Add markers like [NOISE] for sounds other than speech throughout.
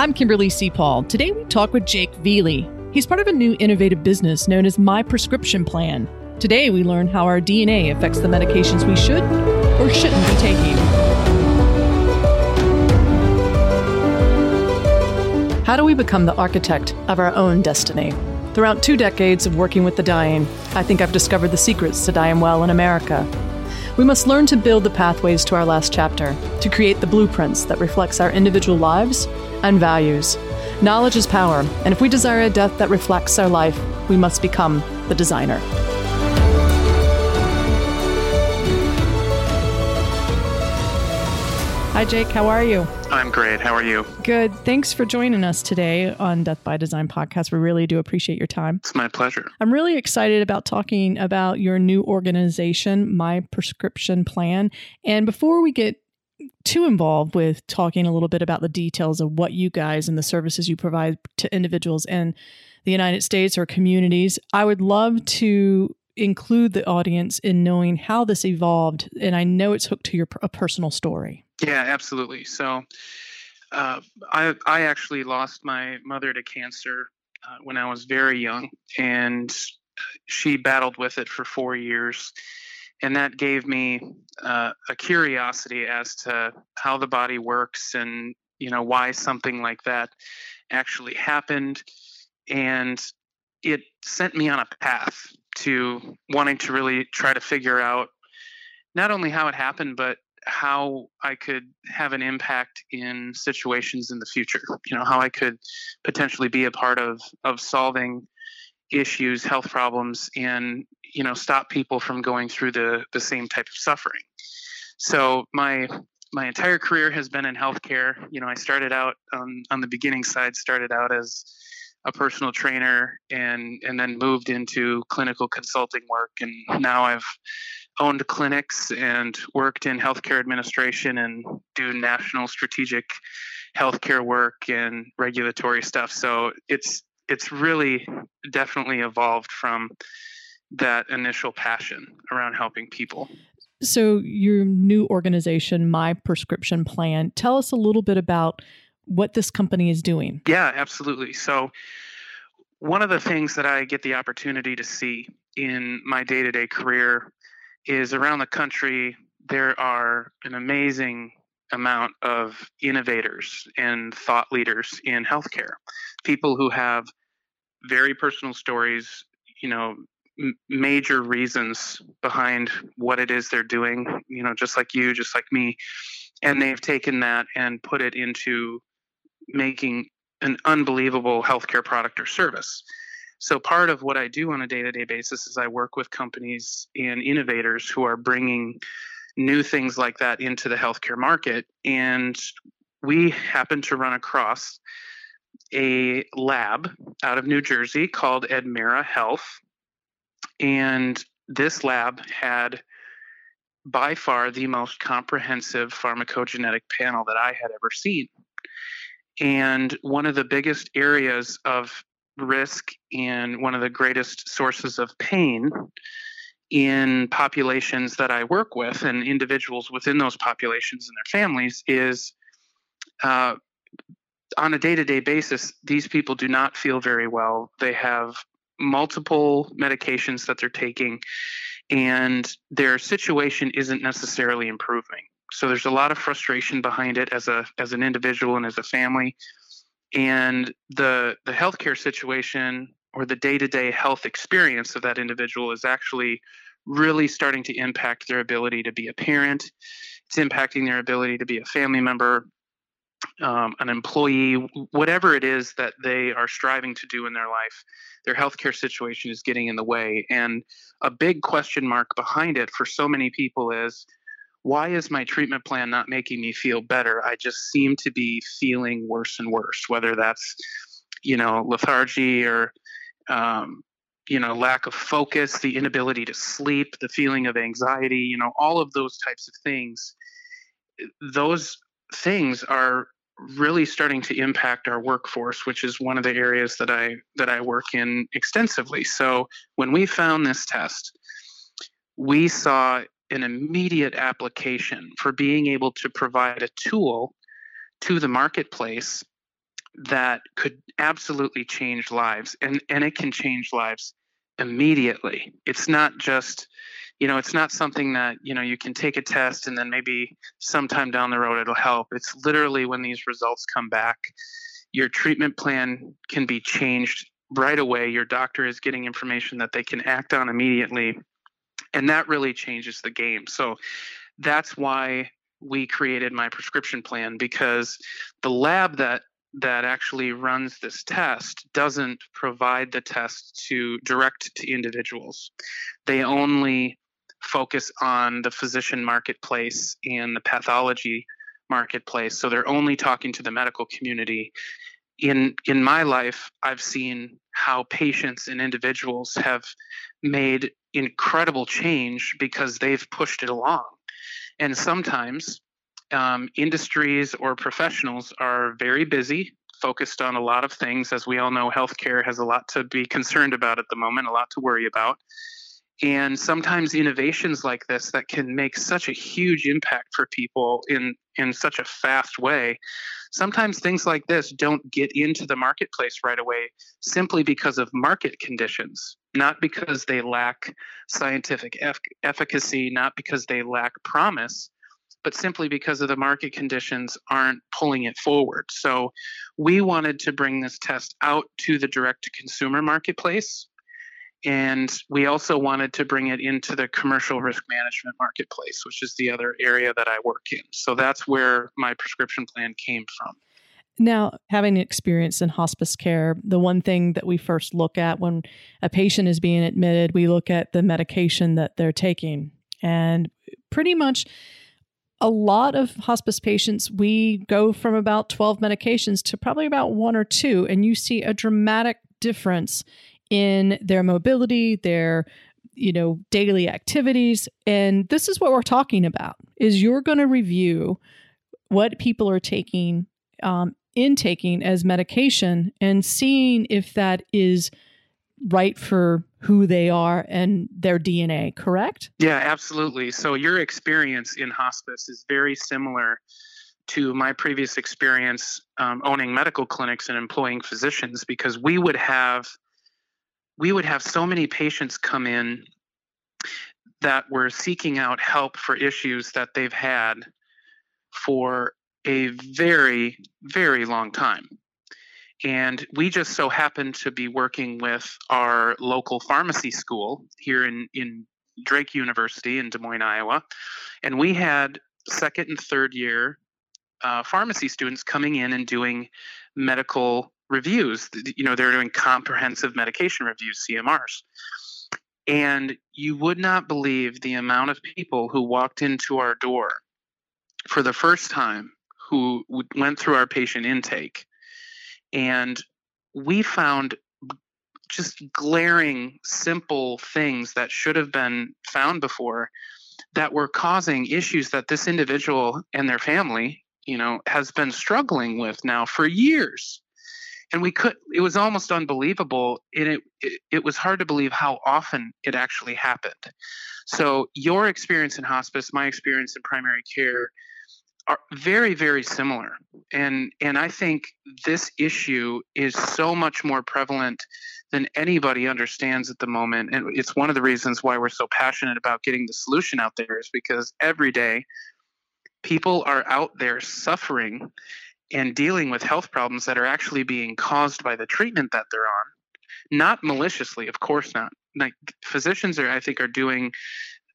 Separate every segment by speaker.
Speaker 1: I'm Kimberly C. Paul. Today we talk with Jake Veely. He's part of a new innovative business known as My Prescription Plan. Today we learn how our DNA affects the medications we should or shouldn't be taking. How do we become the architect of our own destiny? Throughout two decades of working with the dying, I think I've discovered the secrets to dying well in America. We must learn to build the pathways to our last chapter, to create the blueprints that reflects our individual lives and values. Knowledge is power, and if we desire a death that reflects our life, we must become the designer. Hi, Jake. How are you?
Speaker 2: I'm great. How are you?
Speaker 1: Good. Thanks for joining us today on Death by Design podcast. We really do appreciate your time.
Speaker 2: It's my pleasure.
Speaker 1: I'm really excited about talking about your new organization, My Prescription Plan. And before we get too involved with talking a little bit about the details of what you guys and the services you provide to individuals in the United States or communities, I would love to include the audience in knowing how this evolved. And I know it's hooked to your a personal story.
Speaker 2: Yeah, absolutely. So, uh, I I actually lost my mother to cancer uh, when I was very young, and she battled with it for four years, and that gave me uh, a curiosity as to how the body works and you know why something like that actually happened, and it sent me on a path to wanting to really try to figure out not only how it happened, but how I could have an impact in situations in the future. You know, how I could potentially be a part of of solving issues, health problems, and you know, stop people from going through the the same type of suffering. So my my entire career has been in healthcare. You know, I started out on on the beginning side, started out as a personal trainer and and then moved into clinical consulting work and now I've owned clinics and worked in healthcare administration and do national strategic healthcare work and regulatory stuff so it's it's really definitely evolved from that initial passion around helping people
Speaker 1: so your new organization my prescription plan tell us a little bit about what this company is doing.
Speaker 2: Yeah, absolutely. So, one of the things that I get the opportunity to see in my day to day career is around the country, there are an amazing amount of innovators and thought leaders in healthcare. People who have very personal stories, you know, major reasons behind what it is they're doing, you know, just like you, just like me. And they've taken that and put it into making an unbelievable healthcare product or service. So, part of what I do on a day to day basis is I work with companies and innovators who are bringing new things like that into the healthcare market. And we happen to run across a lab out of New Jersey called Admera Health. And this lab had by far the most comprehensive pharmacogenetic panel that I had ever seen. And one of the biggest areas of risk and one of the greatest sources of pain in populations that I work with and individuals within those populations and their families is uh, on a day to day basis, these people do not feel very well. They have multiple medications that they're taking, and their situation isn't necessarily improving. So there's a lot of frustration behind it as a as an individual and as a family. And the the healthcare situation or the day-to-day health experience of that individual is actually really starting to impact their ability to be a parent. It's impacting their ability to be a family member, um, an employee, whatever it is that they are striving to do in their life, their healthcare situation is getting in the way. And a big question mark behind it for so many people is why is my treatment plan not making me feel better? I just seem to be feeling worse and worse, whether that's, you know, lethargy or, um, you know, lack of focus, the inability to sleep, the feeling of anxiety, you know, all of those types of things. Those things are really starting to impact our workforce which is one of the areas that i that i work in extensively. So when we found this test we saw an immediate application for being able to provide a tool to the marketplace that could absolutely change lives and and it can change lives immediately. It's not just you know it's not something that you know you can take a test and then maybe sometime down the road it'll help. It's literally when these results come back your treatment plan can be changed right away. Your doctor is getting information that they can act on immediately and that really changes the game. So that's why we created my prescription plan because the lab that that actually runs this test doesn't provide the test to direct to individuals. They only focus on the physician marketplace and the pathology marketplace. So they're only talking to the medical community. In in my life, I've seen how patients and individuals have made incredible change because they've pushed it along. And sometimes um, industries or professionals are very busy, focused on a lot of things. As we all know, healthcare has a lot to be concerned about at the moment, a lot to worry about. And sometimes innovations like this that can make such a huge impact for people in, in such a fast way, sometimes things like this don't get into the marketplace right away simply because of market conditions, not because they lack scientific efficacy, not because they lack promise, but simply because of the market conditions aren't pulling it forward. So we wanted to bring this test out to the direct to consumer marketplace. And we also wanted to bring it into the commercial risk management marketplace, which is the other area that I work in. So that's where my prescription plan came from.
Speaker 1: Now, having experience in hospice care, the one thing that we first look at when a patient is being admitted, we look at the medication that they're taking. And pretty much a lot of hospice patients, we go from about 12 medications to probably about one or two, and you see a dramatic difference in their mobility, their you know daily activities. And this is what we're talking about is you're going to review what people are taking um, intaking as medication and seeing if that is right for who they are and their DNA, correct?
Speaker 2: Yeah, absolutely. So your experience in hospice is very similar to my previous experience um, owning medical clinics and employing physicians because we would have we would have so many patients come in that were seeking out help for issues that they've had for a very very long time and we just so happened to be working with our local pharmacy school here in, in Drake University in Des Moines, Iowa. And we had second and third year uh, pharmacy students coming in and doing medical reviews. You know, they're doing comprehensive medication reviews, CMRs. And you would not believe the amount of people who walked into our door for the first time who went through our patient intake and we found just glaring, simple things that should have been found before that were causing issues that this individual and their family, you know, has been struggling with now for years. And we could, it was almost unbelievable. And it, it, it was hard to believe how often it actually happened. So, your experience in hospice, my experience in primary care, are very very similar. And and i think this issue is so much more prevalent than anybody understands at the moment. And it's one of the reasons why we're so passionate about getting the solution out there is because every day people are out there suffering and dealing with health problems that are actually being caused by the treatment that they're on. Not maliciously of course not. Like physicians are i think are doing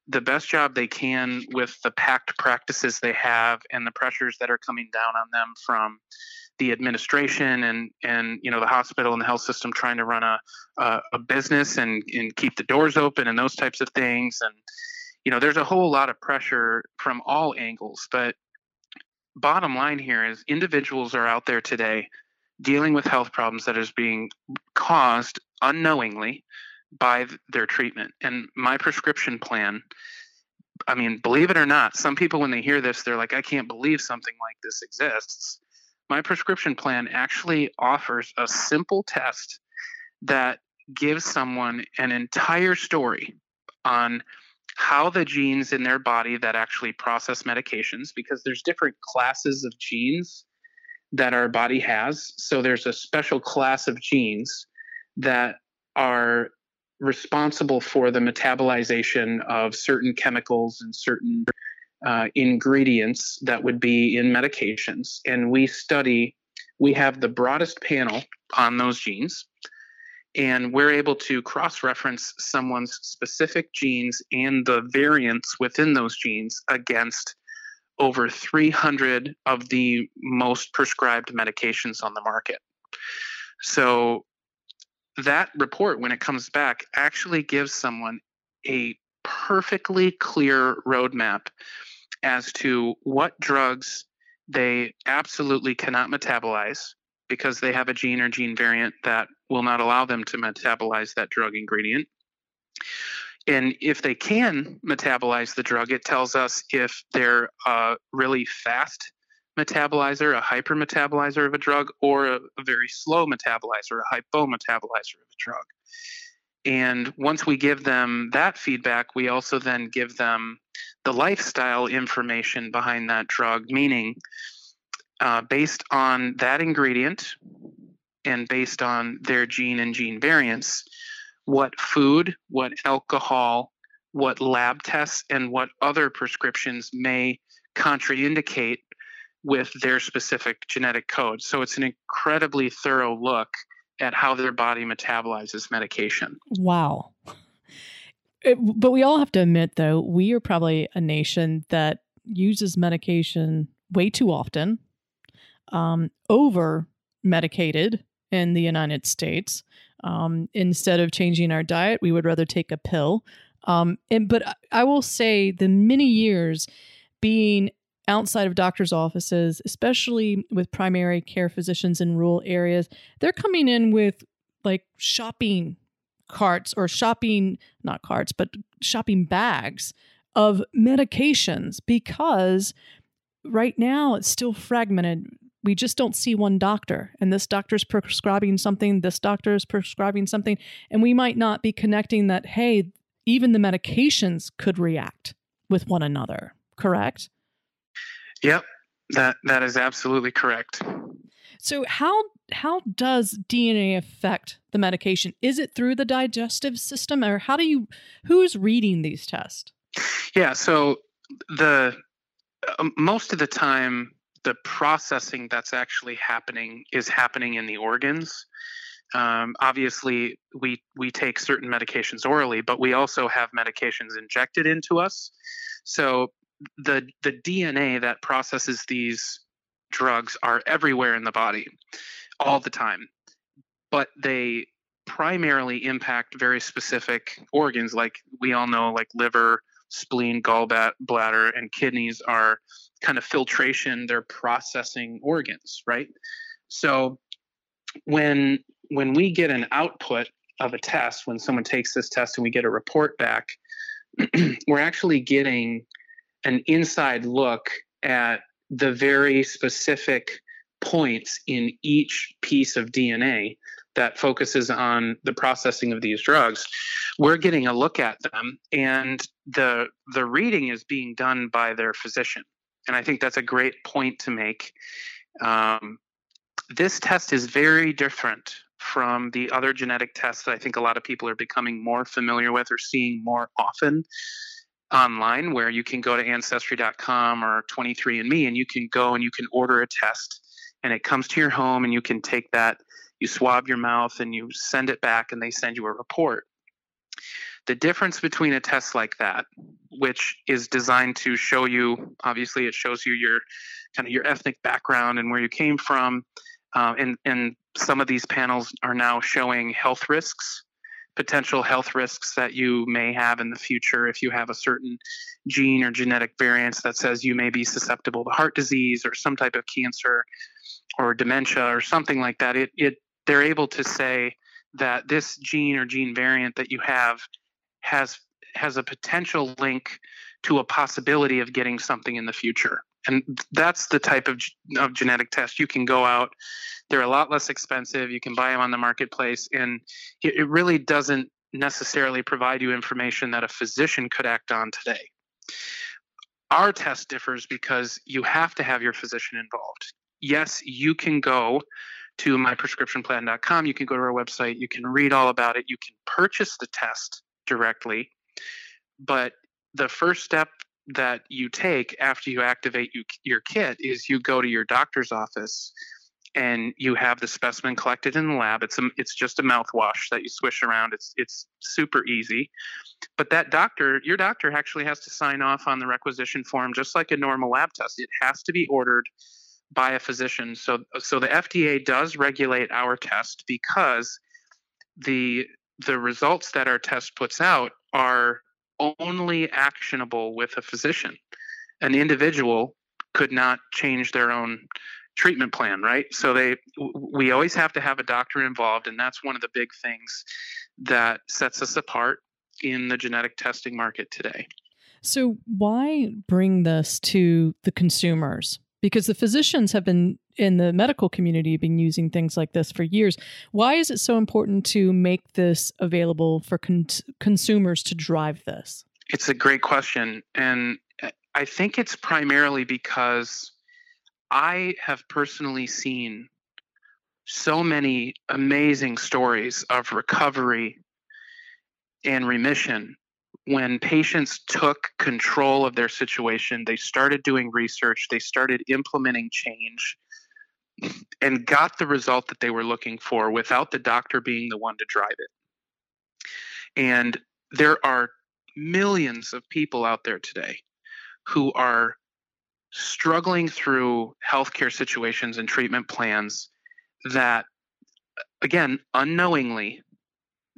Speaker 2: the best job they can with the packed practices they have and the pressures that are coming down on them from the administration and and you know the hospital and the health system trying to run a a, a business and and keep the doors open and those types of things. And you know there's a whole lot of pressure from all angles but bottom line here is individuals are out there today dealing with health problems that is being caused unknowingly by their treatment. And my prescription plan, I mean, believe it or not, some people, when they hear this, they're like, I can't believe something like this exists. My prescription plan actually offers a simple test that gives someone an entire story on how the genes in their body that actually process medications, because there's different classes of genes that our body has. So there's a special class of genes that are responsible for the metabolization of certain chemicals and certain uh, ingredients that would be in medications. And we study, we have the broadest panel on those genes. And we're able to cross reference someone's specific genes and the variants within those genes against over 300 of the most prescribed medications on the market. So that report, when it comes back, actually gives someone a perfectly clear roadmap as to what drugs they absolutely cannot metabolize because they have a gene or gene variant that will not allow them to metabolize that drug ingredient. And if they can metabolize the drug, it tells us if they're a really fast metabolizer, a hypermetabolizer of a drug, or a, a very slow metabolizer, a hypometabolizer of a drug. And once we give them that feedback, we also then give them the lifestyle information behind that drug, meaning uh, based on that ingredient and based on their gene and gene variants, what food, what alcohol, what lab tests, and what other prescriptions may contraindicate with their specific genetic code. So it's an incredibly thorough look at how their body metabolizes medication.
Speaker 1: Wow. It, but we all have to admit, though, we are probably a nation that uses medication way too often, um, over medicated in the United States. Um, instead of changing our diet, we would rather take a pill. Um, and but I will say the many years being outside of doctors' offices, especially with primary care physicians in rural areas, they're coming in with like shopping carts or shopping not carts but shopping bags of medications because right now it's still fragmented. We just don't see one doctor and this doctor's prescribing something this doctor is prescribing something and we might not be connecting that hey even the medications could react with one another correct
Speaker 2: yep that that is absolutely correct
Speaker 1: so how how does dna affect the medication is it through the digestive system or how do you who's reading these tests
Speaker 2: yeah so the uh, most of the time the processing that's actually happening is happening in the organs. Um, obviously, we we take certain medications orally, but we also have medications injected into us. So the the DNA that processes these drugs are everywhere in the body, all the time, but they primarily impact very specific organs, like we all know, like liver, spleen, gallbladder, and kidneys are kind of filtration, they're processing organs, right? So when when we get an output of a test, when someone takes this test and we get a report back, [CLEARS THROAT] we're actually getting an inside look at the very specific points in each piece of DNA that focuses on the processing of these drugs we're getting a look at them and the the reading is being done by their physician. And i think that's a great point to make. Um, this test is very different from the other genetic tests that i think a lot of people are becoming more familiar with or seeing more often online where you can go to ancestry.com or 23andme and you can go and you can order a test and it comes to your home and you can take that you swab your mouth and you send it back and they send you a report. The difference between a test like that which is designed to show you obviously it shows you your kind of your ethnic background and where you came from uh, and and some of these panels are now showing health risks potential health risks that you may have in the future if you have a certain gene or genetic variance that says you may be susceptible to heart disease or some type of cancer or dementia or something like that. It, it they're able to say that this gene or gene variant that you have has has a potential link to a possibility of getting something in the future and that's the type of, of genetic test you can go out they're a lot less expensive you can buy them on the marketplace and it, it really doesn't necessarily provide you information that a physician could act on today our test differs because you have to have your physician involved yes, you can go to myprescriptionplan.com. You can go to our website. You can read all about it. You can purchase the test directly. But the first step that you take after you activate you, your kit is you go to your doctor's office and you have the specimen collected in the lab. It's a, it's just a mouthwash that you swish around. It's it's super easy. But that doctor, your doctor actually has to sign off on the requisition form just like a normal lab test. It has to be ordered by a physician. So so the FDA does regulate our test because the the results that our test puts out are only actionable with a physician. An individual could not change their own treatment plan, right? So they we always have to have a doctor involved and that's one of the big things that sets us apart in the genetic testing market today.
Speaker 1: So why bring this to the consumers? Because the physicians have been in the medical community been using things like this for years. Why is it so important to make this available for con- consumers to drive this?
Speaker 2: It's a great question and eh, I think it's primarily because I have personally seen so many amazing stories of recovery and remission when patients took control of their situation, they started doing research, they started implementing change, and got the result that they were looking for without the doctor being the one to drive it. And there are millions of people out there today who are struggling through healthcare situations and treatment plans that again unknowingly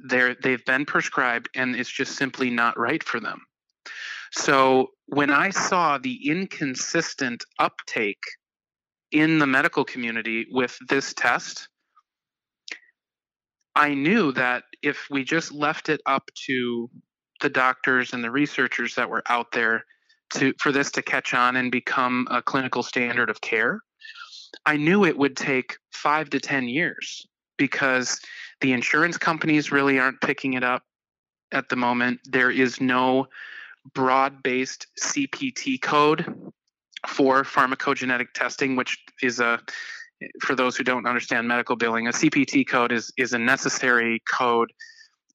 Speaker 2: they're they've been prescribed and it's just simply not right for them. So when i saw the inconsistent uptake in the medical community with this test i knew that if we just left it up to the doctors and the researchers that were out there to for this to catch on and become a clinical standard of care i knew it would take 5 to 10 years because the insurance companies really aren't picking it up at the moment there is no broad-based cpt code for pharmacogenetic testing which is a for those who don't understand medical billing a cpt code is is a necessary code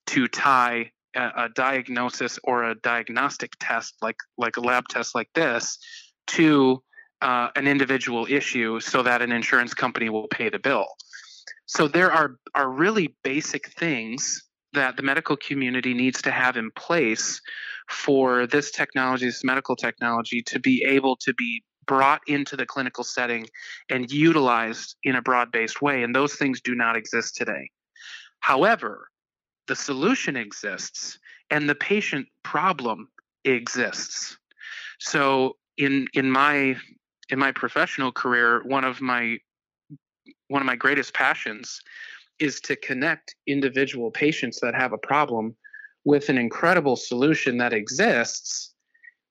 Speaker 2: to tie a, a diagnosis or a diagnostic test like like a lab test like this to uh, an individual issue so that an insurance company will pay the bill. So there are are really basic things that the medical community needs to have in place for this technology, this medical technology, to be able to be brought into the clinical setting and utilized in a broad based way. And those things do not exist today. However, the solution exists and the patient problem exists. So in in my in my professional career, one of my one of my greatest passions is to connect individual patients that have a problem with an incredible solution that exists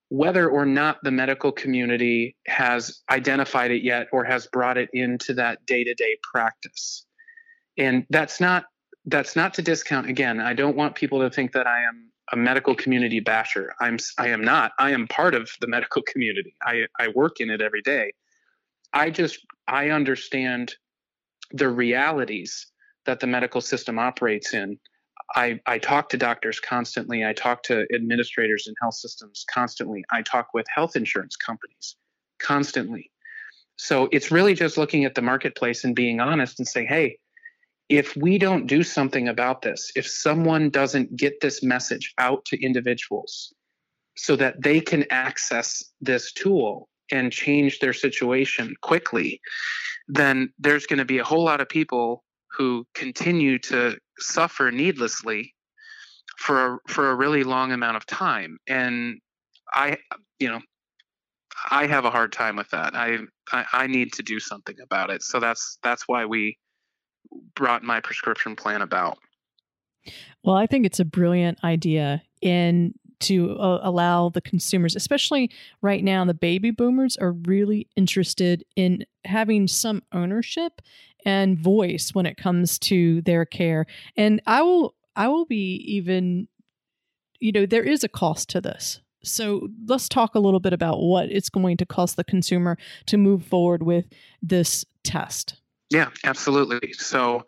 Speaker 2: whether or not the medical community has identified it yet or has brought it into that day-to-day practice. And that's not that's not to discount again i don't want people to think that i am a medical community basher. I'm i am not. I am part of the medical community. I i work in it every day. I just i understand the realities that the medical system operates in I, I talk to doctors constantly. I talk to administrators in health systems constantly. I talk with health insurance companies constantly. So it's really just looking at the marketplace and being honest and saying, hey, if we don't do something about this, if someone doesn't get this message out to individuals so that they can access this tool and change their situation quickly, then there's going to be a whole lot of people who continue to suffer needlessly for a, for a really long amount of time. And i you know i have a hard time with that. I, I i need to do something about it. So that's that's why we brought my prescription plan about?
Speaker 1: Well, I think it's a brilliant idea in to uh, allow the consumers, especially right now, the baby boomers are really interested in having some ownership and voice when it comes to their care. And I will, I will be even, you know, there is a cost to this. So let's talk a little bit about what it's going to cost the consumer to move forward with this test.
Speaker 2: Yeah, absolutely. So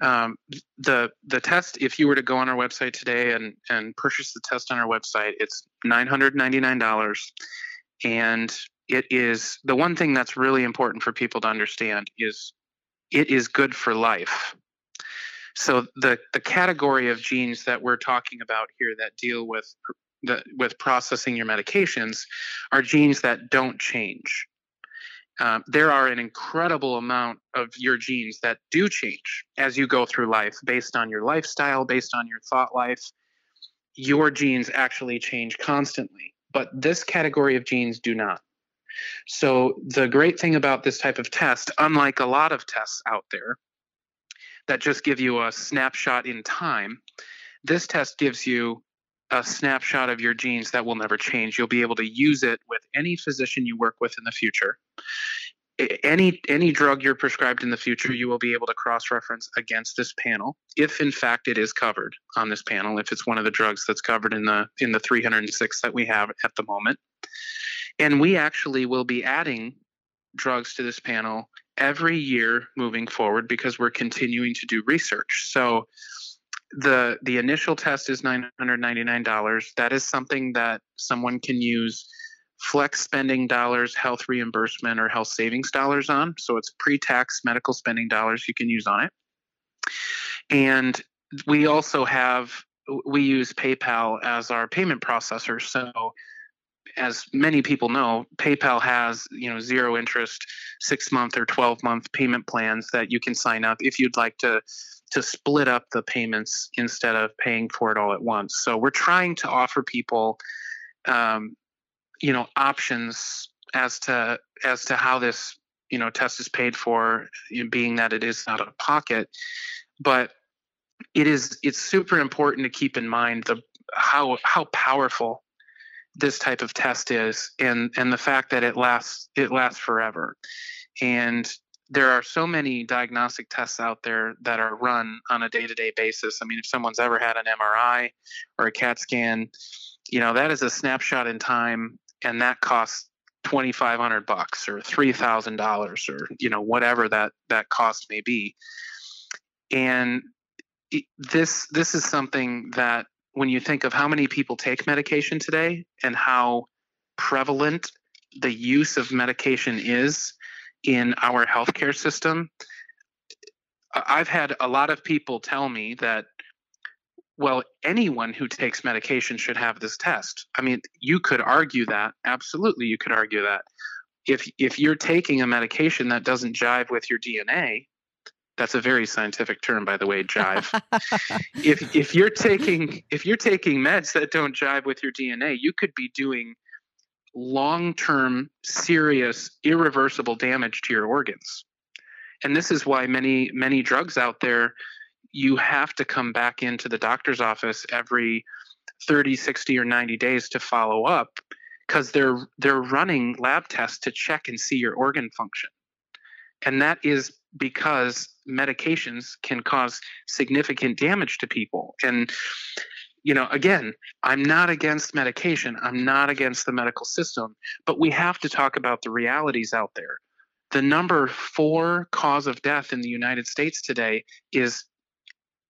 Speaker 2: um, the the test, if you were to go on our website today and and purchase the test on our website, it's nine hundred ninety nine dollars, and it is the one thing that's really important for people to understand is it is good for life. So the the category of genes that we're talking about here that deal with the, with processing your medications are genes that don't change. Um, there are an incredible amount of your genes that do change as you go through life based on your lifestyle, based on your thought life. Your genes actually change constantly, but this category of genes do not. So, the great thing about this type of test, unlike a lot of tests out there that just give you a snapshot in time, this test gives you a snapshot of your genes that will never change. You'll be able to use it with any physician you work with in the future. Any any drug you're prescribed in the future, you will be able to cross-reference against this panel, if in fact it is covered on this panel. If it's one of the drugs that's covered in the in the 306 that we have at the moment, and we actually will be adding drugs to this panel every year moving forward because we're continuing to do research. So the the initial test is $999 that is something that someone can use flex spending dollars health reimbursement or health savings dollars on. So it's pre-tax medical spending dollars you can use on it. And we also have we use paypal as our payment processor. So as many people know paypal has you know zero interest six month or 12 month payment plans that you can sign up if you'd like to to split up the payments instead of paying for it all at once. So we're trying to offer people, um, you know, options as to as to how this you know test is paid for, being that it is out of pocket, but it is it's super important to keep in mind the how how powerful this type of test is and and the fact that it lasts it lasts forever and there are so many diagnostic tests out there that are run on a day-to-day basis. I mean, if someone's ever had an MRI or a CAT scan, you know, that is a snapshot in time and that costs 2500 bucks or $3000 or you know whatever that that cost may be. And this this is something that when you think of how many people take medication today and how prevalent the use of medication is in our healthcare system. I've had a lot of people tell me that, well, anyone who takes medication should have this test. I mean, you could argue that. Absolutely, you could argue that. If if you're taking a medication that doesn't jive with your DNA, that's a very scientific term, by the way, jive. [LAUGHS] if if you're taking if you're taking meds that don't jive with your DNA, you could be doing long term, serious, irreversible damage to your organs. And this is why many, many drugs out there, you have to come back into the doctor's office every 30, 60, or 90 days to follow up because they're they're running lab tests to check and see your organ function. And that is because medications can cause significant damage to people. And you know, again, I'm not against medication. I'm not against the medical system, but we have to talk about the realities out there. The number four cause of death in the United States today is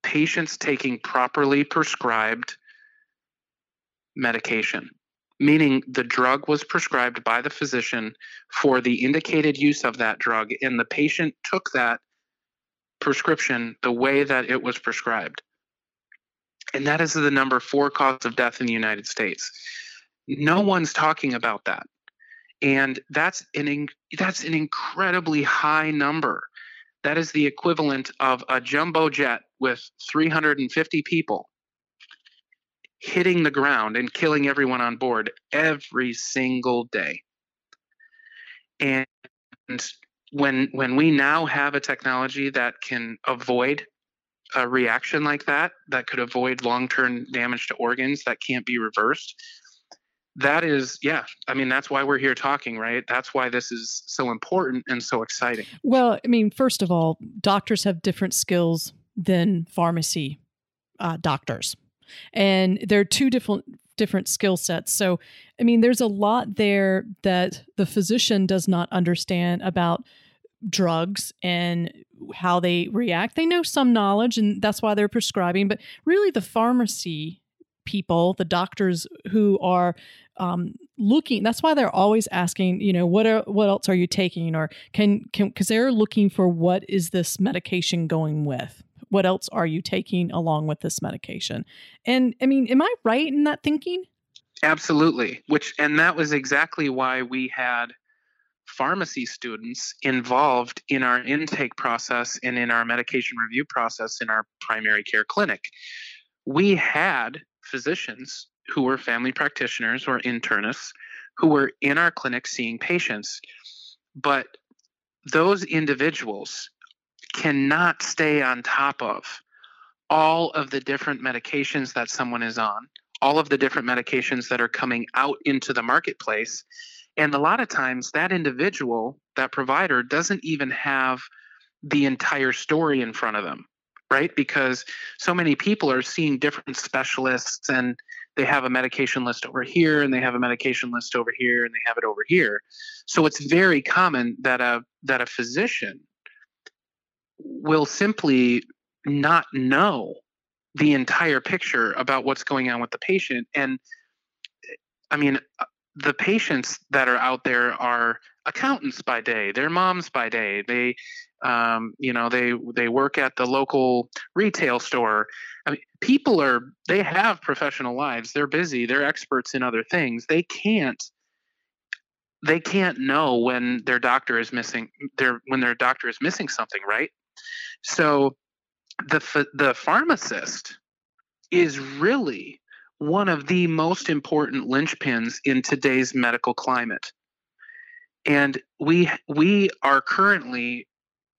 Speaker 2: patients taking properly prescribed medication, meaning the drug was prescribed by the physician for the indicated use of that drug, and the patient took that prescription the way that it was prescribed and that is the number four cause of death in the United States. No one's talking about that, and that's an that's an incredibly high number. That is the equivalent of a jumbo jet with 350 people hitting the ground and killing everyone on board every single day. And when when we now have a technology that can avoid a reaction like that that could avoid long-term damage to organs that can't be reversed that is yeah i mean that's why we're here talking right that's why this is so important and so exciting
Speaker 1: well i mean first of all doctors have different skills than pharmacy uh, doctors and there are two different different skill sets. So, I mean, there's a lot there that the physician does not understand about drugs and how they react. They know some knowledge and that's why they're prescribing, but really the pharmacy people, the doctors who are um, looking that's why they're always asking you know what are what else are you taking? or can can because they're looking for what is this medication going with? What else are you taking along with this medication? And i mean am i right in that thinking?
Speaker 2: Absolutely which and that was exactly why we had pharmacy students involved in our intake process and in our medication review process in our primary care clinic we had physicians who were family practitioners or internists who were in our clinic seeing patients. But those individuals cannot stay on top of all of the different medications that someone is on, all of the different medications that are coming out into the marketplace. And a lot of times, that individual, that provider, doesn't even have the entire story in front of them, right? Because so many people are seeing different specialists and they have a medication list over here and they have a medication list over here and they have it over here so it's very common that a that a physician will simply not know the entire picture about what's going on with the patient and i mean the patients that are out there are accountants by day. They're moms by day. They um, you know they they work at the local retail store. I mean, people are they have professional lives. They're busy. They're experts in other things. They can't they can't know when their doctor is missing their when their doctor is missing something right? So the the pharmacist is really one of the most important linchpins in today's medical climate. And we we are currently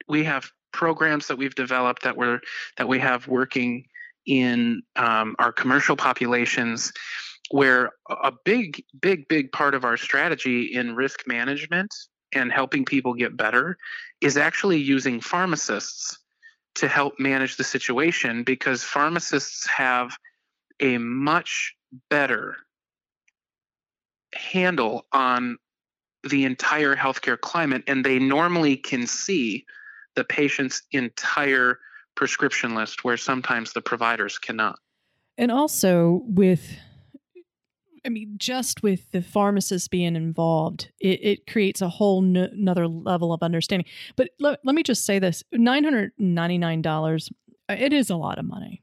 Speaker 2: we have programs that we've developed that we're that we have working in um, our commercial populations where a big big big part of our strategy in risk management and helping people get better is actually using pharmacists to help manage the situation because pharmacists have a much better handle on the entire healthcare climate and they normally can see the patient's entire prescription list where sometimes the providers cannot.
Speaker 1: And also with I mean, just with the pharmacist being involved, it, it creates a whole n- another level of understanding. But let, me just say this $999, uh, it is a lot of money.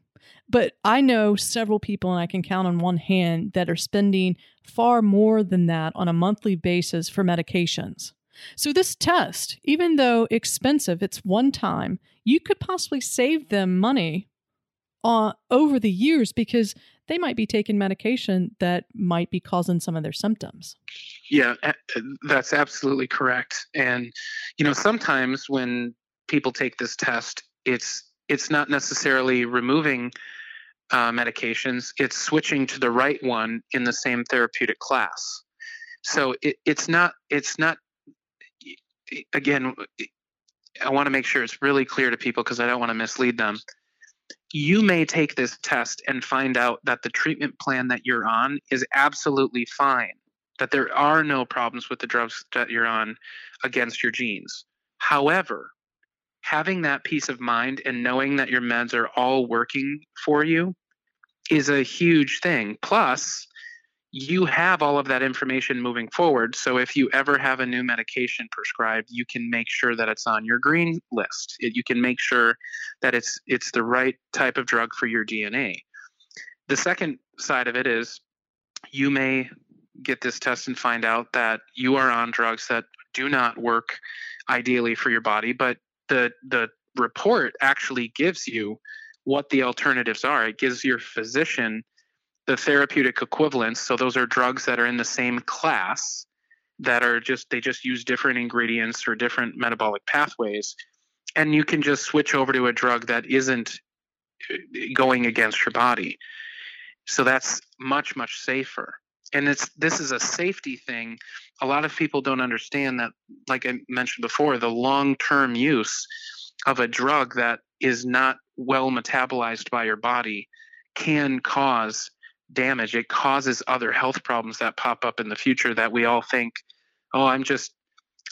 Speaker 1: But I know several people, and I can count on one hand, that are spending far more than that on a monthly basis for medications. So, this test, even though expensive, it's one time, you could possibly save them money uh, over the years because they might be taking medication that might be causing some of their symptoms.
Speaker 2: Yeah, that's absolutely correct. And, you know, sometimes when people take this test, it's it's not necessarily removing uh, medications; it's switching to the right one in the same therapeutic class. So it, it's not it's not again, I want to make sure it's really clear to people because I don't want to mislead them. You may take this test and find out that the treatment plan that you're on is absolutely fine, that there are no problems with the drugs that you're on against your genes. However, having that peace of mind and knowing that your meds are all working for you is a huge thing. Plus, you have all of that information moving forward. So if you ever have a new medication prescribed, you can make sure that it's on your green list. You can make sure that it's it's the right type of drug for your DNA. The second side of it is you may get this test and find out that you are on drugs that do not work ideally for your body, but the the report actually gives you what the alternatives are. It gives your physician the therapeutic equivalents. So those are drugs that are in the same class that are just they just use different ingredients or different metabolic pathways and you can just switch over to a drug that isn't uh, going against your body so that's much much safer and it's this is a safety thing a lot of people don't understand that like i mentioned before the long term use of a drug that is not well metabolized by your body can cause damage. It causes other health problems that pop up in the future that we all think, oh, I'm just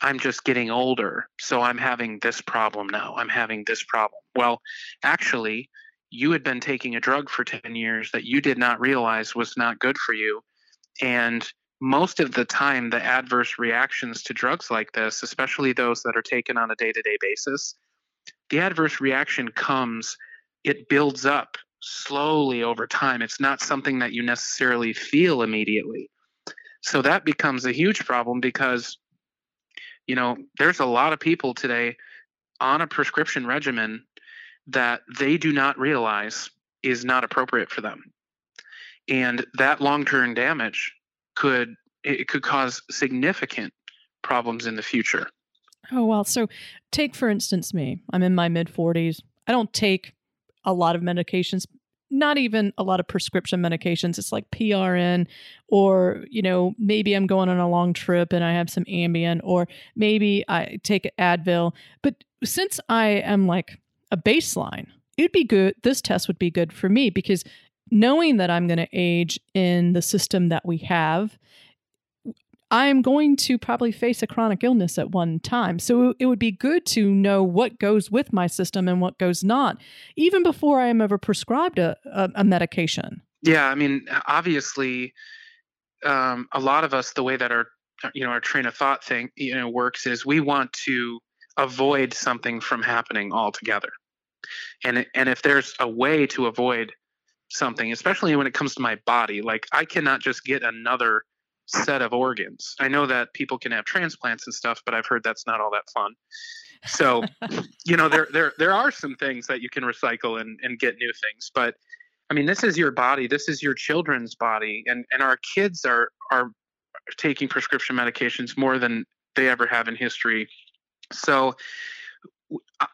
Speaker 2: I'm just getting older, so I'm having this problem now. I'm having this problem. Well, actually, you had been taking a drug for 10 years that you did not realize was not good for you. And most of the time, the adverse reactions to drugs like this, especially those that are taken on a day to day basis, the adverse reaction comes, it builds up slowly over time. It's not something that you necessarily feel immediately. So that becomes a huge problem because, you know, there's a lot of people today on a prescription regimen that they do not realize is not appropriate for them. And that long-term damage could it could cause significant problems in the future.
Speaker 1: Oh well, so take for instance me. I'm in my mid 40s. I don't take a lot of medications, not even a lot of prescription medications. It's like PRN or, you know, maybe I'm going on a long trip and I have some Ambien or maybe I take Advil. But since I am like a baseline, it'd be good. This test would be good for me because knowing that I'm going to age in the system that we have, I'm going to probably face a chronic illness at one time. So it would be good to know what goes with my system and what goes not, even before I am ever prescribed a, a, a medication.
Speaker 2: Yeah, I mean, obviously, um, a lot of us, the way that our you know our train of thought thing you know works is we want to avoid something from happening altogether. And and if there's a way to avoid something, especially when it comes to my body, like I cannot just get another set of organs. I know that people can have transplants and stuff, but I've heard that's not all that fun. So, [LAUGHS] you know, there there there are some things that you can recycle and, and get new things. But I mean, this is your body, this is your children's body, and, and our kids are are taking prescription medications more than they ever have in history. So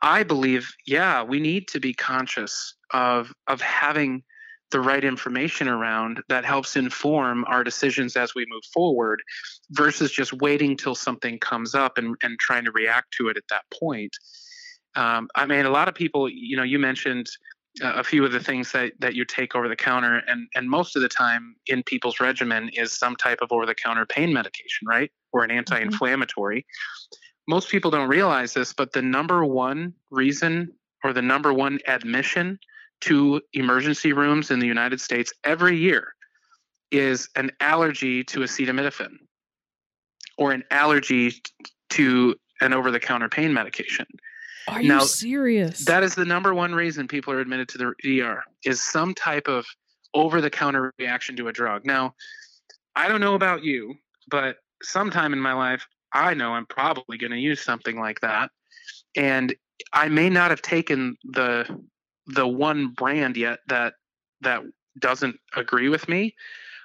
Speaker 2: I believe, yeah, we need to be conscious of of having the right information around that helps inform our decisions as we move forward versus just waiting till something comes up and, and trying to react to it at that point. Um, I mean, a lot of people, you know, you mentioned a few of the things that, that you take over the counter, and, and most of the time in people's regimen is some type of over the counter pain medication, right? Or an anti inflammatory. Mm-hmm. Most people don't realize this, but the number one reason or the number one admission to emergency rooms in the United States every year is an allergy to acetaminophen or an allergy to an over the counter pain medication.
Speaker 1: Are now, you serious?
Speaker 2: That is the number one reason people are admitted to the ER is some type of over the counter reaction to a drug. Now, I don't know about you, but sometime in my life, I know I'm probably going to use something like that. And I may not have taken the the one brand yet that that doesn't agree with me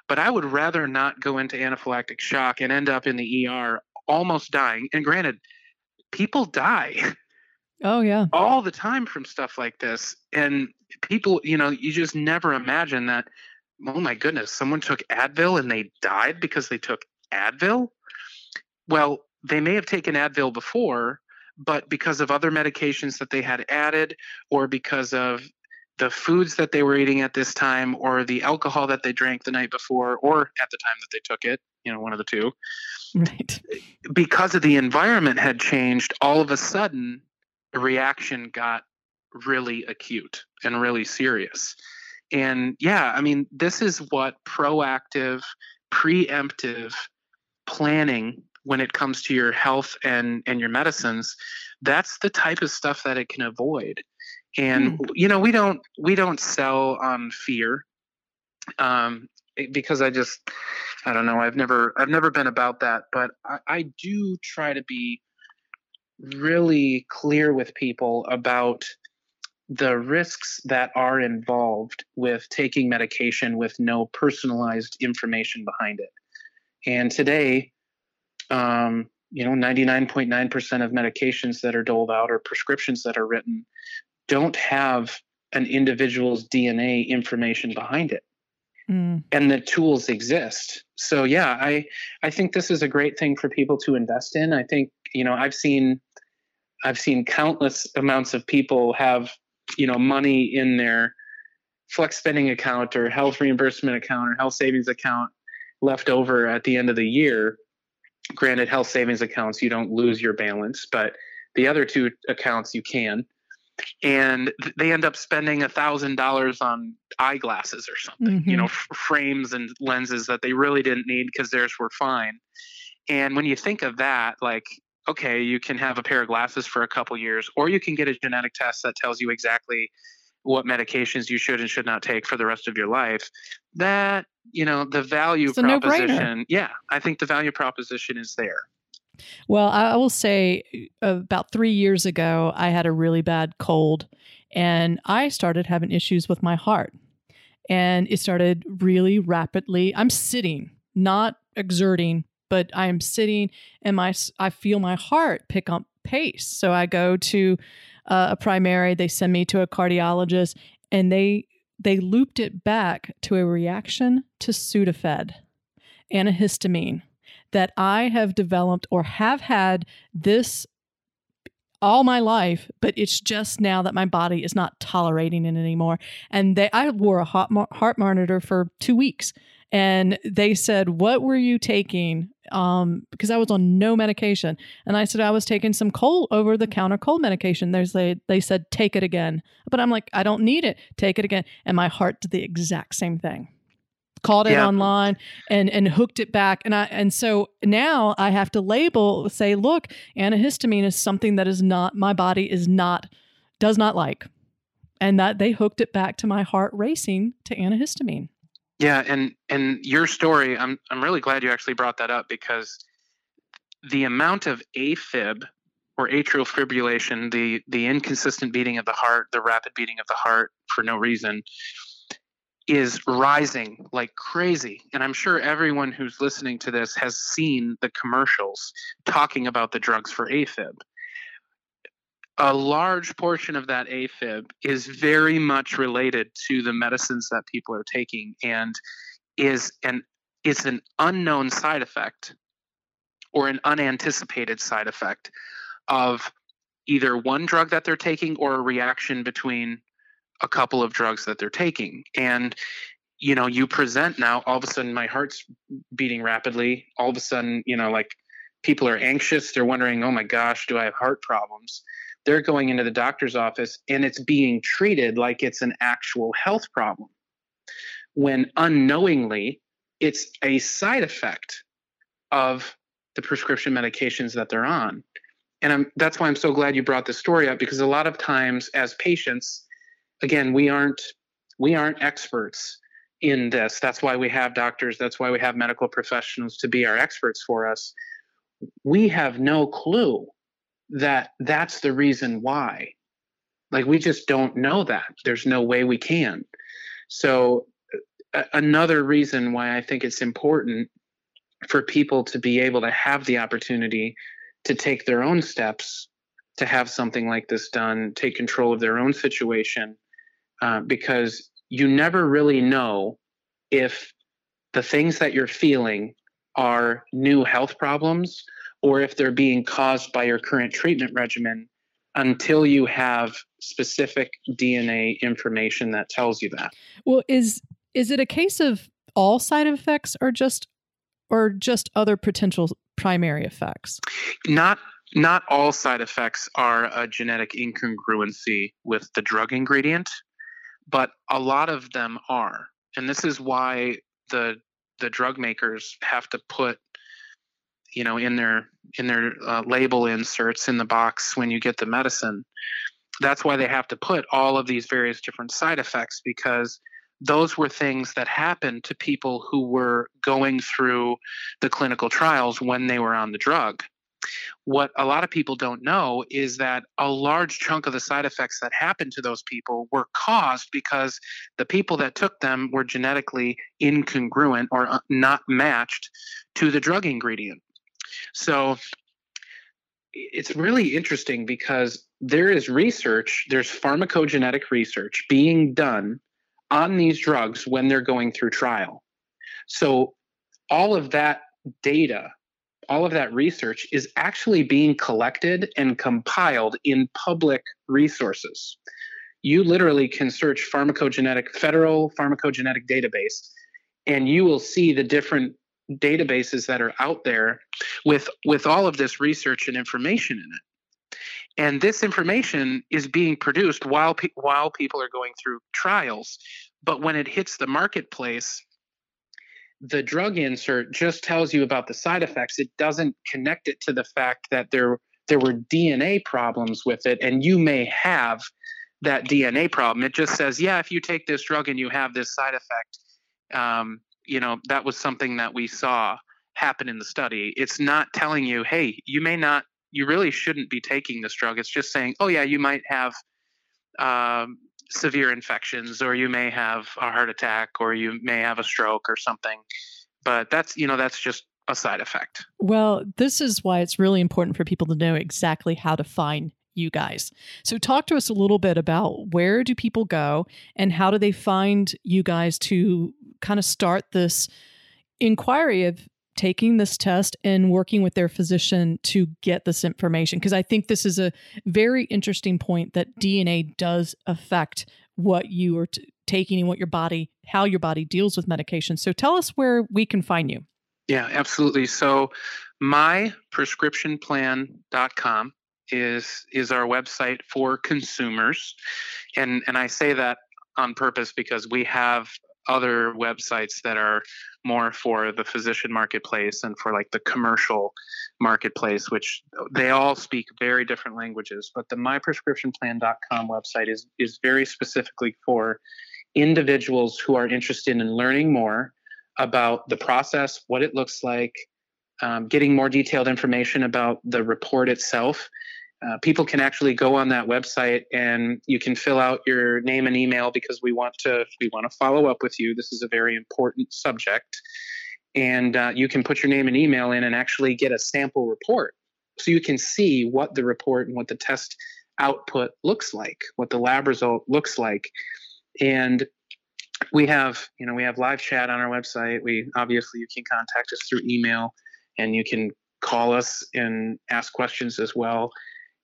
Speaker 2: but i would rather not go into anaphylactic shock and end up in the er almost dying. And granted people die
Speaker 1: oh yeah.
Speaker 2: all the time from stuff like this. And people you know you just never imagine that oh my goodness someone took advil and they died because they took advil? Well they may have taken advil before but because of other medications that they had added or because of the foods that they were eating at this time or the alcohol that they drank the night before or at the time that they took it you know one of the two
Speaker 1: right.
Speaker 2: because of the environment had changed all of a sudden the reaction got really acute and really serious. And yeah i mean this is what proactive preemptive planning when it comes to your health and and your medicines that's the type of stuff that it can avoid and mm. you know we don't we don't sell on fear um because i just i don't know i've never i've never been about that but I, I do try to be really clear with people about the risks that are involved with taking medication with no personalized information behind it and today um, you know 99.9% of medications that are doled out or prescriptions that are written don't have an individual's dna information behind it mm. and the tools exist so yeah i i think this is a great thing for people to invest in i think you know i've seen i've seen countless amounts of people have you know money in their flex spending account or health reimbursement account or health savings account left over at the end of the year. Granted, health savings accounts, you don't lose your balance, but the other two accounts you can. And they end up spending a thousand dollars on eyeglasses or something, mm-hmm. you know, f- frames and lenses that they really didn't need because theirs were fine. And when you think of that, like, okay, you can have a pair of glasses for a couple years, or you can get a genetic test that tells you exactly what medications you should and should not take for the rest of your life. That, you know, the value
Speaker 1: it's
Speaker 2: proposition, yeah, I think the value proposition is there.
Speaker 1: Well, I will say uh, about three years ago, I had a really bad cold and I started having issues with my heart. And it started really rapidly. I'm sitting, not exerting, but I am sitting and my I feel my heart pick up pace. So I go to uh, a primary, they send me to a cardiologist, and they they looped it back to a reaction to Sudafed, antihistamine, that I have developed or have had this all my life, but it's just now that my body is not tolerating it anymore. And they, I wore a heart monitor for two weeks and they said, "What were you taking?" Um, because I was on no medication, and I said I was taking some cold over the counter cold medication. There's they they said take it again, but I'm like I don't need it. Take it again, and my heart did the exact same thing. Called it yeah. online and and hooked it back, and I and so now I have to label say, look, antihistamine is something that is not my body is not does not like, and that they hooked it back to my heart racing to antihistamine.
Speaker 2: Yeah, and and your story, I'm I'm really glad you actually brought that up because the amount of AFib or atrial fibrillation, the the inconsistent beating of the heart, the rapid beating of the heart for no reason, is rising like crazy. And I'm sure everyone who's listening to this has seen the commercials talking about the drugs for AFib a large portion of that AFib is very much related to the medicines that people are taking and is an is an unknown side effect or an unanticipated side effect of either one drug that they're taking or a reaction between a couple of drugs that they're taking. And you know you present now all of a sudden my heart's beating rapidly. All of a sudden you know like people are anxious. They're wondering oh my gosh do i have heart problems they're going into the doctor's office and it's being treated like it's an actual health problem. When unknowingly it's a side effect of the prescription medications that they're on. And I'm, that's why i'm so glad you brought this story up because a lot of times as patients again we aren't we aren't experts in this. That's why we have doctors that's why we have medical professionals to be our experts for us. We have no clue that that's the reason why. Like we just don't know that. There's no way we can. So uh, another reason why I think it's important for people to be able to have the opportunity to take their own steps to have something like this done, take control of their own situation, uh, because you never really know if the things that you're feeling are new health problems or if they're being caused by your current treatment regimen until you have specific DNA information that tells you that.
Speaker 1: Well, is is it a case of all side effects or just or just other potential primary effects?
Speaker 2: Not not all side effects are a genetic incongruency with the drug ingredient, but a lot of them are. And this is why the the drug makers have to put you know in their in their uh, label inserts in the box when you get the medicine that's why they have to put all of these various different side effects because those were things that happened to people who were going through the clinical trials when they were on the drug what a lot of people don't know is that a large chunk of the side effects that happened to those people were caused because the people that took them were genetically incongruent or uh, not matched to the drug ingredient. So it's really interesting because there is research, there's pharmacogenetic research being done on these drugs when they're going through trial. So all of that data, all of that research is actually being collected and compiled in public resources. you literally can search pharmacogenetic federal pharmacogenetic database and you will see the different databases that are out there with with all of this research and information in it. And this information is being produced while pe- while people are going through trials but when it hits the marketplace the drug insert just tells you about the side effects. It doesn't connect it to the fact that there there were DNA problems with it and you may have that DNA problem. It just says yeah if you take this drug and you have this side effect um, you know that was something that we saw happen in the study. It's not telling you hey you may not you really shouldn't be taking this drug. It's just saying oh yeah you might have um, severe infections or you may have a heart attack or you may have a stroke or something. But that's you know that's just a side effect.
Speaker 1: Well this is why it's really important for people to know exactly how to find you guys. So talk to us a little bit about where do people go and how do they find you guys to kind of start this inquiry of taking this test and working with their physician to get this information because I think this is a very interesting point that DNA does affect what you are t- taking and what your body how your body deals with medication. So tell us where we can find you.
Speaker 2: Yeah, absolutely. So myprescriptionplan.com is is our website for consumers. And and I say that on purpose because we have other websites that are more for the physician marketplace and for like the commercial marketplace which they all speak very different languages. But the myprescriptionplan.com website is is very specifically for individuals who are interested in learning more about the process what it looks like um, getting more detailed information about the report itself. Uh, people can actually go on that website and you can fill out your name and email because we want to we want to follow up with you. This is a very important subject. And uh, you can put your name and email in and actually get a sample report so you can see what the report and what the test output looks like what the lab result looks like. And we have you know we have live chat on our website. We obviously you can contact us through email and you can call us and ask questions as well.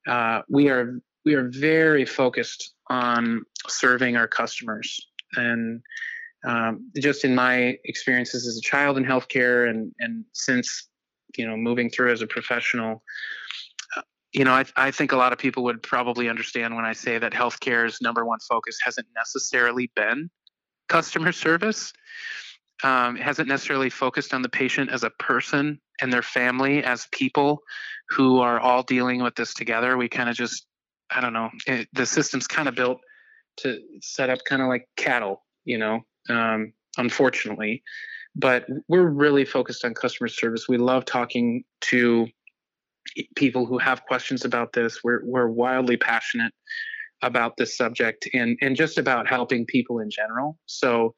Speaker 2: Uh, we are we are very focused on serving our customers. And um, just in my experiences as a child in healthcare and and since you know moving through as a professional uh, you know I, I think a lot of people would probably understand when i say that healthcare's number one focus hasn't necessarily been customer service. Um, it hasn't necessarily focused on the patient as a person and their family as people who are all dealing with this together. We kind of just, I don't know, it, the system's kind of built to set up kind of like cattle, you know, um, unfortunately. But we're really focused on customer service. We love talking to people who have questions about this. We're, we're wildly passionate about this subject and, and just about helping people in general. So,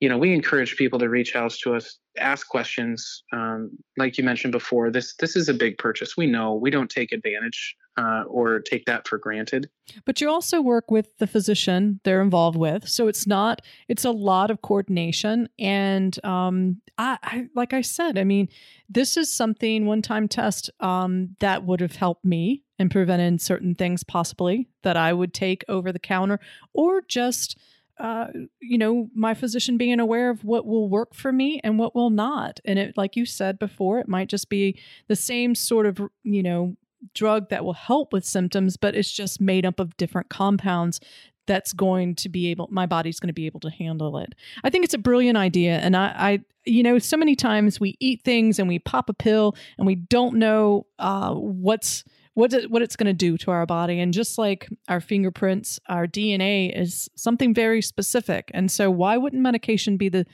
Speaker 2: you know, we encourage people to reach out to us, ask questions. Um, like you mentioned before, this this is a big purchase. We know we don't take advantage uh, or take that for granted.
Speaker 1: But you also work with the physician they're involved with, so it's not it's a lot of coordination. And um, I, I like I said, I mean, this is something one time test um, that would have helped me and prevented certain things possibly that I would take over the counter or just uh, you know, my physician being aware of what will work for me and what will not. And it, like you said before, it might just be the same sort of, you know, drug that will help with symptoms, but it's just made up of different compounds that's going to be able my body's going to be able to handle it i think it's a brilliant idea and I, I you know so many times we eat things and we pop a pill and we don't know uh, what's what it, what it's going to do to our body. And just like our fingerprints, our DNA is something very specific. And so, why wouldn't medication be the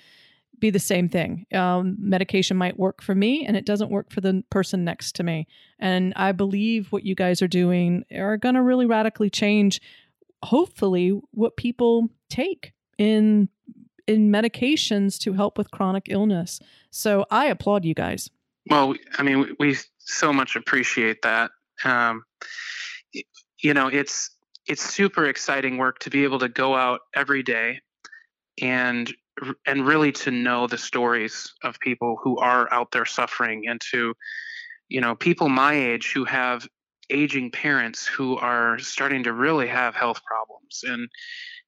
Speaker 1: be the same thing? Um, medication might work for me, and it doesn't work for the person next to me. And I believe what you guys are doing are going to really radically change, hopefully, what people take in in medications to help with chronic illness. So I applaud you guys.
Speaker 2: Well, I mean, we so much appreciate that um, you know it's it's super exciting work to be able to go out every day and and really to know the stories of people who are out there suffering and to you know people my age who have aging parents who are starting to really have health problems and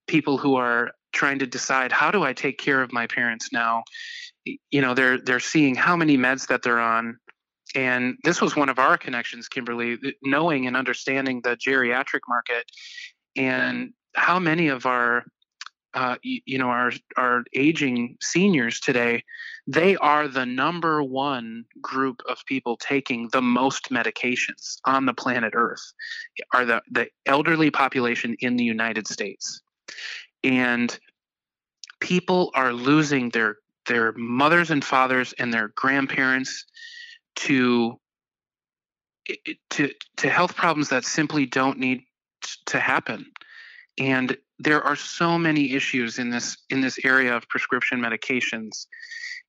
Speaker 2: people who are trying to decide how do I take care of my parents now. You know, they're they're seeing how many meds that they're on, and this was one of our connections, Kimberly, knowing and understanding the geriatric market and how many of our uh, you know our our aging seniors today they are the number one group of people taking the most medications on the planet earth are the the elderly population in the united states. And people are losing their their mothers and fathers and their grandparents to to to health problems that simply don't need to happen. And there are so many issues in this in this area of prescription medications.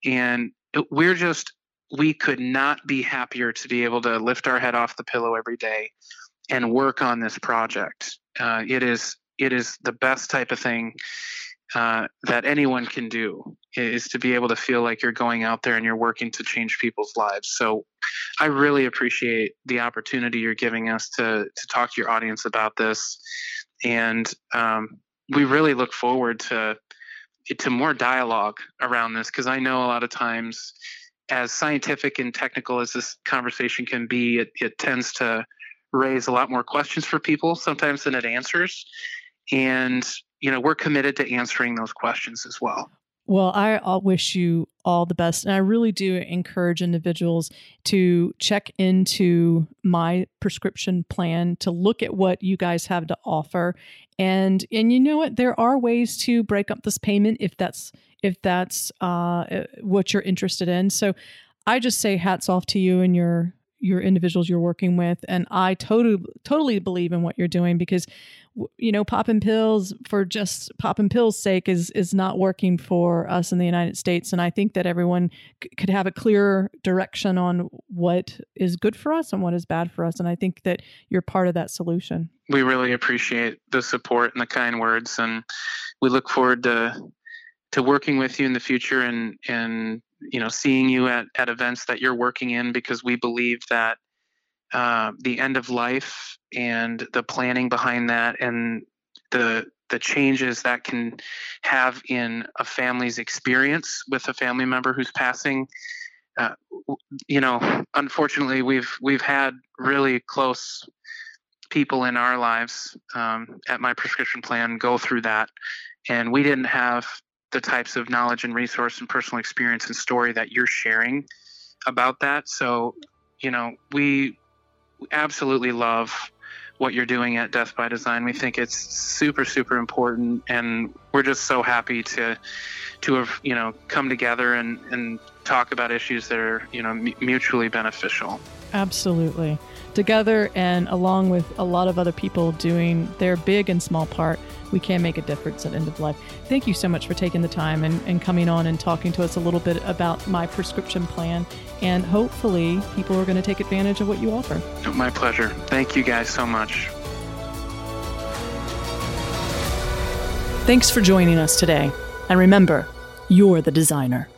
Speaker 2: And we're just we could not be happier to be able to lift our head off the pillow every day and work on this project. Uh, it is it is the best type of thing uh, that anyone can do is to be able to feel like you're going out there and you're working to change people's lives. So I really appreciate the opportunity you're giving us to to talk to your audience about this, and um, we really look forward to to more dialogue around this because I know a lot of times, as scientific and technical as this conversation can be, it, it tends to raise a lot more questions for people sometimes than it answers. And you know, we're committed to answering those questions as well.
Speaker 1: Well, I wish you all the best. And I really do encourage individuals to check into my prescription plan to look at what you guys have to offer. And and you know what? There are ways to break up this payment if that's if that's uh, what you're interested in. So I just say hats off to you and your your individuals you're working with and i totally totally believe in what you're doing because you know popping pills for just popping pills sake is is not working for us in the united states and i think that everyone c- could have a clear direction on what is good for us and what is bad for us and i think that you're part of that solution.
Speaker 2: We really appreciate the support and the kind words and we look forward to to working with you in the future and and you know seeing you at, at events that you're working in because we believe that uh, the end of life and the planning behind that and the the changes that can have in a family's experience with a family member who's passing uh, you know unfortunately we've we've had really close people in our lives um, at my prescription plan go through that. And we didn't have the types of knowledge and resource and personal experience and story that you're sharing about that. So, you know, we absolutely love what you're doing at Death by Design. We think it's super, super important, and we're just so happy to to have you know come together and and talk about issues that are you know mutually beneficial.
Speaker 1: Absolutely, together and along with a lot of other people doing their big and small part we can make a difference at end of life. Thank you so much for taking the time and, and coming on and talking to us a little bit about my prescription plan. And hopefully, people are going to take advantage of what you offer.
Speaker 2: My pleasure. Thank you guys so much.
Speaker 1: Thanks for joining us today. And remember, you're the designer.